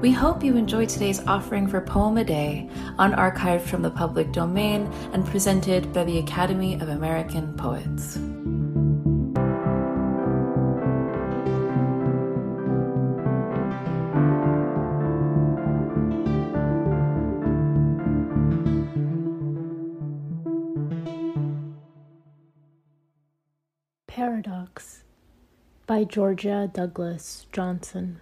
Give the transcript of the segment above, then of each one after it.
We hope you enjoyed today's offering for Poem a Day, unarchived from the public domain and presented by the Academy of American Poets. Paradox by Georgia Douglas Johnson.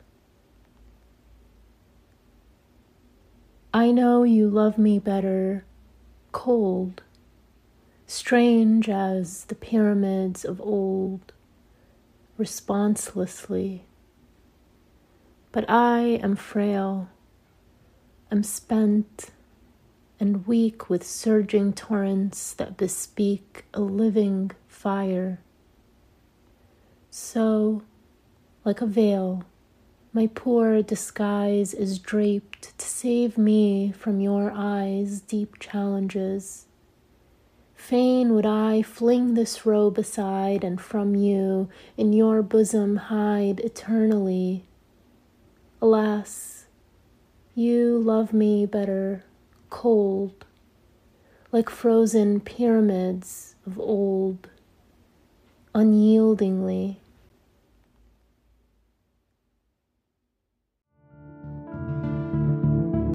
I know you love me better cold, strange as the pyramids of old, responselessly. But I am frail, am spent and weak with surging torrents that bespeak a living fire. So, like a veil, my poor disguise is draped to save me from your eyes' deep challenges. Fain would I fling this robe aside and from you in your bosom hide eternally. Alas, you love me better cold, like frozen pyramids of old, unyieldingly.